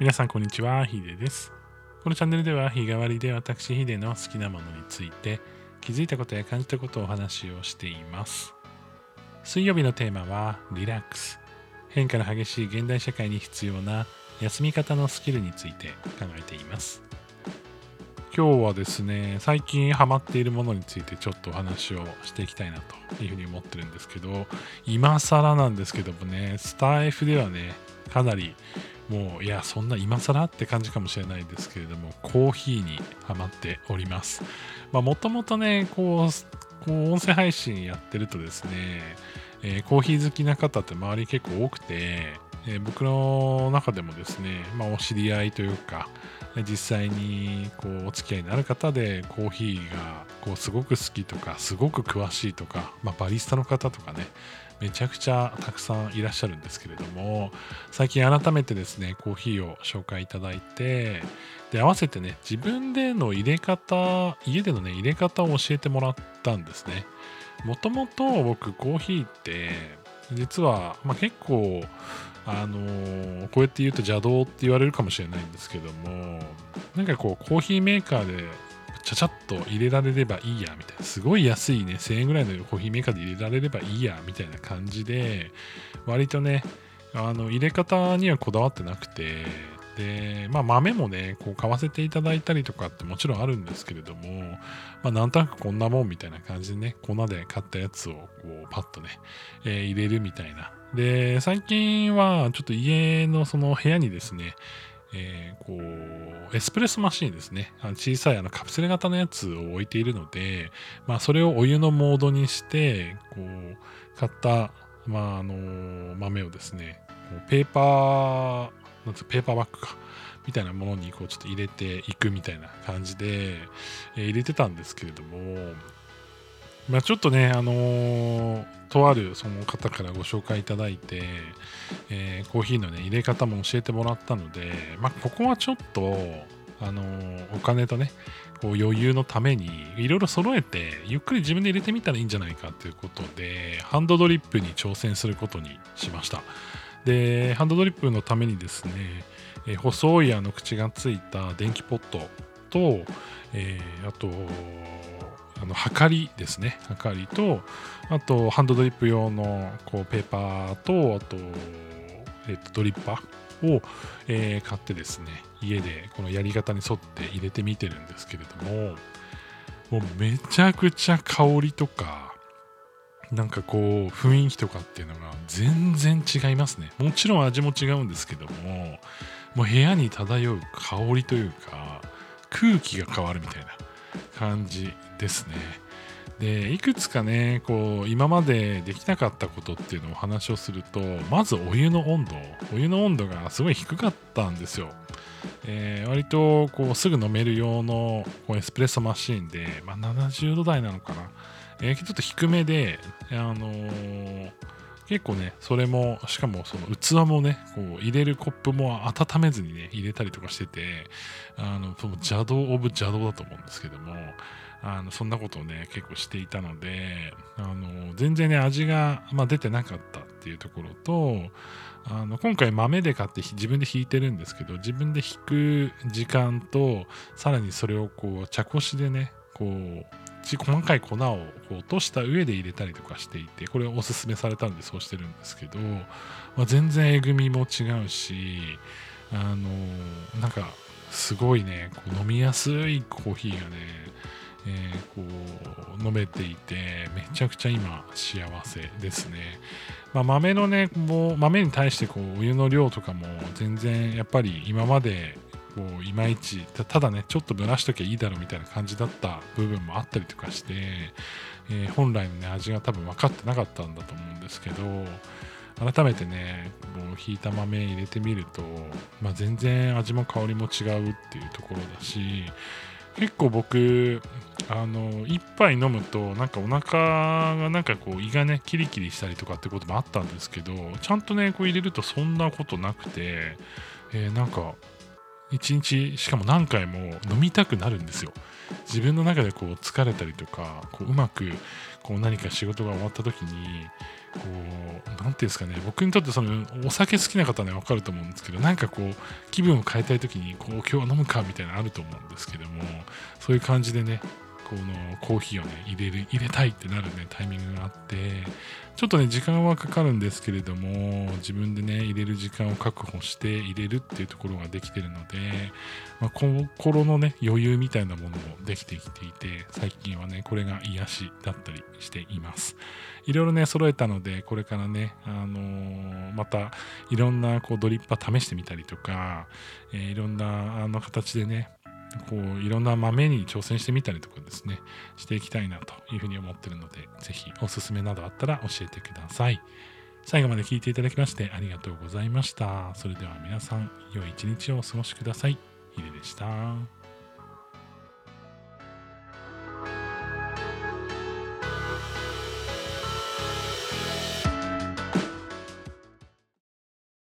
皆さんこんにちは、ヒデです。このチャンネルでは日替わりで私ヒデの好きなものについて気づいたことや感じたことをお話をしています。水曜日のテーマはリラックス。変化の激しい現代社会に必要な休み方のスキルについて考えています。今日はですね、最近ハマっているものについてちょっとお話をしていきたいなというふうに思ってるんですけど、今更なんですけどもね、スター F ではね、かなりもういやそんな今更って感じかもしれないですけれどもコーヒーにハマっております。もともとねこうこう音声配信やってるとですね、えーコーヒー好きな方って周り結構多くて、えー僕の中でもですね、まあ、お知り合いというか実際にこうお付き合いになる方でコーヒーがこうすごく好きとかすごく詳しいとか、まあ、バリスタの方とかねめちゃくちゃたくさんいらっしゃるんですけれども最近改めてですねコーヒーを紹介いただいてで合わせてね自分での入れ方家でのね入れ方を教えてもらったんですね。もともと僕コーヒーって実は、まあ、結構あのーこうやって言うと邪道って言われるかもしれないんですけどもなんかこうコーヒーメーカーでちゃちゃっと入れられればいいやみたいな。すごい安いね。1000円ぐらいのコーヒーメーカーで入れられればいいやみたいな感じで割とねあの入れ方にはこだわってなくてで、まあ、豆もねこう買わせていただいたりとかってもちろんあるんですけれども、まあ、なんとなくこんなもんみたいな感じでね粉で買ったやつをこうパッとね、えー入れるみたいな。で最近はちょっと家のその部屋にですねえーこうエスプレッソマシーンですね。あの小さいあのカプセル型のやつを置いているので、まあ、それをお湯のモードにしてこう買った、まああの豆をですねこうペーパーなんつうペーパーバッグかみたいなものにこうちょっと入れていくみたいな感じで、えー入れてたんですけれども、まあ、ちょっとね、あのーとあるその方からご紹介いただいて、えーコーヒーのね入れ方も教えてもらったので、まあ、ここはちょっと、あのーお金とねこう余裕のためにいろいろ揃えてゆっくり自分で入れてみたらいいんじゃないかということでハンドドリップに挑戦することにしました。でハンドドリップのためにですね、え細いあの口がついた電気ポットと、えあとあのはかりですね。はかりとあとハンドドリップ用のこうペーパーとあと,、えっとドリッパーを、えー買ってですね家でこのやり方に沿って入れてみてるんですけれどももうめちゃくちゃ香りとかなんかこう雰囲気とかっていうのが全然違いますね。もちろん味も違うんですけどももう部屋に漂う香りというか空気が変わるみたいな。感じですね。でいくつかねこう今までできなかったことっていうのをお話をするとまずお湯の温度お湯の温度がすごい低かったんですよ、えー割とこうすぐ飲める用のこうエスプレッソマシーンで、まあ、70度台なのかな、えーちょっと低めで、あのー結構ねそれもしかもその器もねこう入れるコップも温めずにね入れたりとかしててあのその邪道オブ邪道だと思うんですけどもあのそんなことをね結構していたのであの全然ね味が、まあ、出てなかったっていうところとあの今回豆で買って自分で引いてるんですけど自分で引く時間とさらにそれをこう茶こしでねこうち細かい粉を落とした上で入れたりとかしていてこれおすすめされたんでそうしてるんですけど、まあ、全然えぐみも違うしあのなんかすごいねこう飲みやすいコーヒーがね、えーこう飲めていてめちゃくちゃ今幸せですね、まあ、豆のねもう豆に対してこうお湯の量とかも全然やっぱり今までこういまいちただねちょっと蒸らしときゃいいだろうみたいな感じだった部分もあったりとかして、えー本来のね味が多分分かってなかったんだと思うんですけど改めてねもうひいた豆入れてみると、まあ、全然味も香りも違うっていうところだし結構僕あの一杯飲むとなんかお腹がなんかこう胃がねキリキリしたりとかってこともあったんですけどちゃんとねこう入れるとそんなことなくて、えーなんか一日しかも何回も飲みたくなるんですよ。自分の中でこう疲れたりとかこううまくこう何か仕事が終わった時にこう何て言うんですかね。僕にとってそのお酒好きな方はね分かると思うんですけどなんかこう気分を変えたい時にこう今日は飲むかみたいなのあると思うんですけどもそういう感じでねこのコーヒーをね入れる入れたいってなるねタイミングがあってちょっとね時間はかかるんですけれども自分でね入れる時間を確保して入れるっていうところができてるので、まあ、心のね余裕みたいなものもできてきていて最近はねこれが癒しだったりしています。いろいろね揃えたのでこれからね、あのー、またいろんなこうドリッパー試してみたりとか、えー、いろんなあの形でねこういろんな豆に挑戦してみたりとかですねしていきたいなというふうに思ってるので是非おすすめなどあったら教えてください。最後まで聞いていただきましてありがとうございました。それでは皆さん良い一日をお過ごしください。ヒデでした。